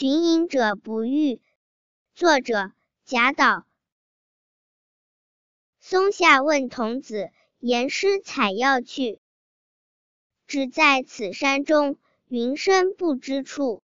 寻隐者不遇作者贾岛。松下问童子言师采药去只在此山中云深不知处。